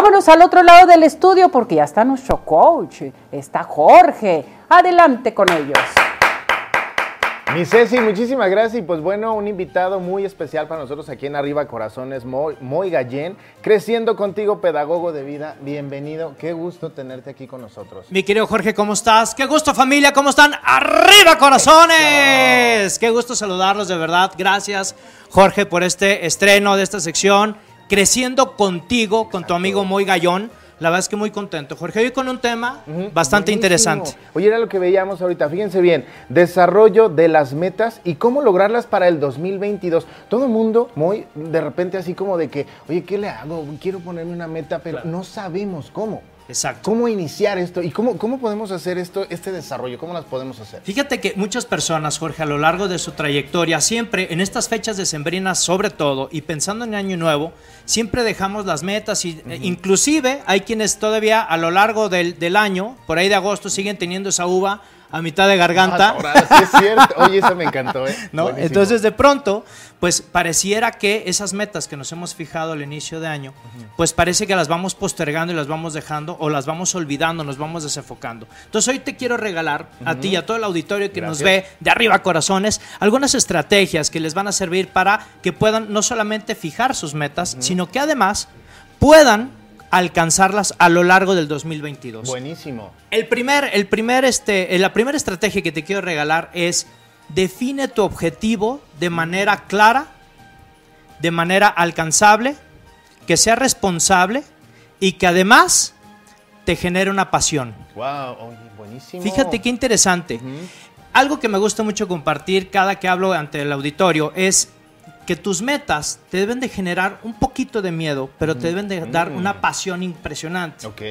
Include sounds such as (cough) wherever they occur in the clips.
Vámonos al otro lado del estudio porque ya está nuestro coach, está Jorge. Adelante con ellos. Mi Ceci, muchísimas gracias y pues bueno, un invitado muy especial para nosotros aquí en Arriba Corazones, Moy, Gallén, creciendo contigo, pedagogo de vida, bienvenido, qué gusto tenerte aquí con nosotros. Mi querido Jorge, ¿cómo estás? Qué gusto familia, ¿cómo están? Arriba Corazones, qué gusto saludarlos de verdad, gracias Jorge por este estreno de esta sección, creciendo contigo, con tu amigo Moy Gallón. La verdad es que muy contento, Jorge. Hoy con un tema bastante interesante. Oye, era lo que veíamos ahorita. Fíjense bien, desarrollo de las metas y cómo lograrlas para el 2022. Todo el mundo muy de repente así como de que, oye, ¿qué le hago? Quiero ponerme una meta, pero no sabemos cómo. Exacto. ¿Cómo iniciar esto y cómo, cómo podemos hacer esto, este desarrollo? ¿Cómo las podemos hacer? Fíjate que muchas personas, Jorge, a lo largo de su trayectoria, siempre en estas fechas decembrinas sobre todo, y pensando en Año Nuevo, siempre dejamos las metas y e inclusive hay quienes todavía a lo largo del, del año, por ahí de agosto, siguen teniendo esa uva a mitad de garganta. Ah, sí es cierto. Oye, eso me encantó, ¿eh? (laughs) ¿No? Entonces, de pronto, pues pareciera que esas metas que nos hemos fijado al inicio de año, pues parece que las vamos postergando y las vamos dejando o las vamos olvidando, nos vamos desenfocando. Entonces, hoy te quiero regalar a ti y a todo el auditorio que nos ve de arriba corazones algunas estrategias que les van a servir para que puedan no solamente fijar sus metas, sino que además puedan alcanzarlas a lo largo del 2022. Buenísimo. El primer, el primer, este, la primera estrategia que te quiero regalar es define tu objetivo de manera clara, de manera alcanzable, que sea responsable y que además te genere una pasión. Wow, buenísimo. Fíjate qué interesante. Algo que me gusta mucho compartir cada que hablo ante el auditorio es que tus metas te deben de generar un poquito de miedo, pero te deben de dar una pasión impresionante. Ok.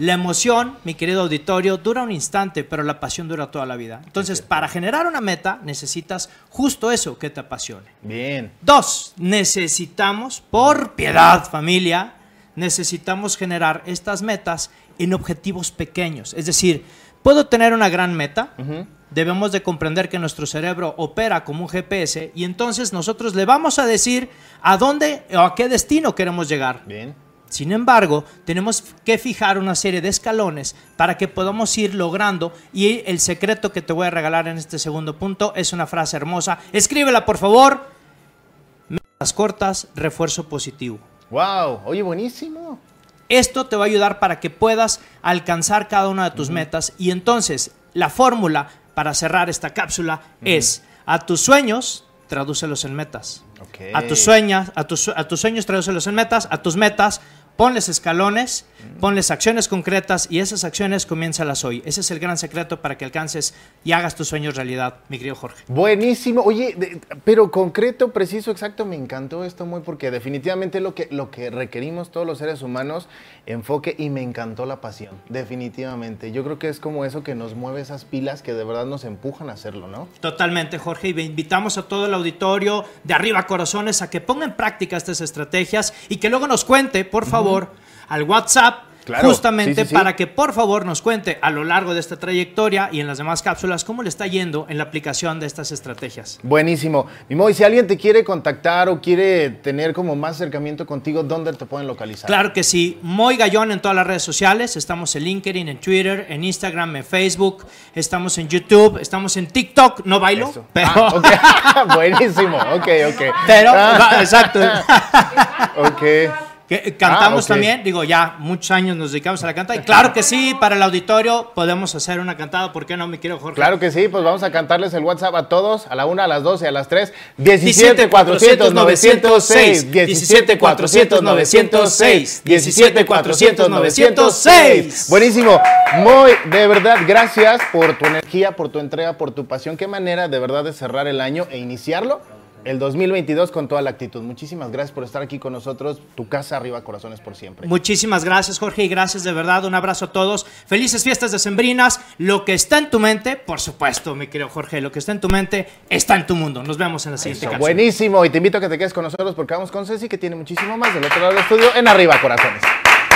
La emoción, mi querido auditorio, dura un instante, pero la pasión dura toda la vida. Entonces, para generar una meta, necesitas justo eso que te apasione. Bien. Dos, necesitamos, por piedad, familia, necesitamos generar estas metas en objetivos pequeños. Es decir, puedo tener una gran meta, debemos de comprender que nuestro cerebro opera como un GPS y entonces nosotros le vamos a decir a dónde o a qué destino queremos llegar. Bien. Sin embargo, tenemos que fijar una serie de escalones para que podamos ir logrando y el secreto que te voy a regalar en este segundo punto es una frase hermosa. Escríbela, por favor. Metas cortas, refuerzo positivo. Wow, oye, buenísimo. Esto te va a ayudar para que puedas alcanzar cada una de tus metas y entonces la fórmula para cerrar esta cápsula es a tus sueños, tradúcelos en metas. A tus sueños, a tus, a tus sueños, tradúcelos en metas. A tus metas, ponles escalones, ponles acciones concretas y esas acciones comiénzalas hoy. Ese es el gran secreto para que alcances y hagas tus sueños realidad, mi querido Jorge. Buenísimo. Oye, pero concreto, preciso, exacto, me encantó esto muy porque definitivamente lo que, lo que requerimos todos los seres humanos, enfoque y me encantó la pasión, definitivamente. Yo creo que es como eso que nos mueve esas pilas que de verdad nos empujan a hacerlo, ¿no? Totalmente, Jorge, y invitamos a todo el auditorio de arriba corazones a que ponga en práctica estas estrategias y que luego nos cuente, por favor, al WhatsApp. justamente para que por favor nos cuente a lo largo de esta trayectoria y en las demás cápsulas cómo le está yendo en la aplicación de estas estrategias. Buenísimo. Mi si alguien te quiere contactar o quiere tener como más acercamiento contigo, ¿dónde te pueden localizar? Claro que sí. Moy Gallón en todas las redes sociales. Estamos en LinkedIn, en Twitter, en Instagram, en Facebook. Estamos en YouTube, estamos en TikTok. No bailo, pero... Ah, (laughs) Buenísimo. Ok, ok. Pero, ah. exacto. (laughs) ok. Eh, cantamos ah, también, digo, ya muchos años nos dedicamos a la cantada. Y claro que sí, para el auditorio podemos hacer una cantada, ¿por qué no, mi quiero Jorge? Claro que sí, pues vamos a cantarles el WhatsApp a todos, a la una, a las 12, a las 3. 17 400 906. 17 400 906. 17 400 906. Buenísimo. Muy, de verdad, gracias por tu energía, por tu entrega, por tu pasión. Qué manera de verdad de cerrar el año e iniciarlo el 2022 con toda la actitud. Muchísimas gracias por estar aquí con nosotros. Tu casa arriba, corazones por siempre. Muchísimas gracias, Jorge, y gracias de verdad. Un abrazo a todos. Felices fiestas decembrinas. Lo que está en tu mente, por supuesto, mi querido Jorge, lo que está en tu mente está en tu mundo. Nos vemos en la siguiente Eso, Buenísimo. Y te invito a que te quedes con nosotros porque vamos con Ceci, que tiene muchísimo más del otro lado del estudio en Arriba Corazones.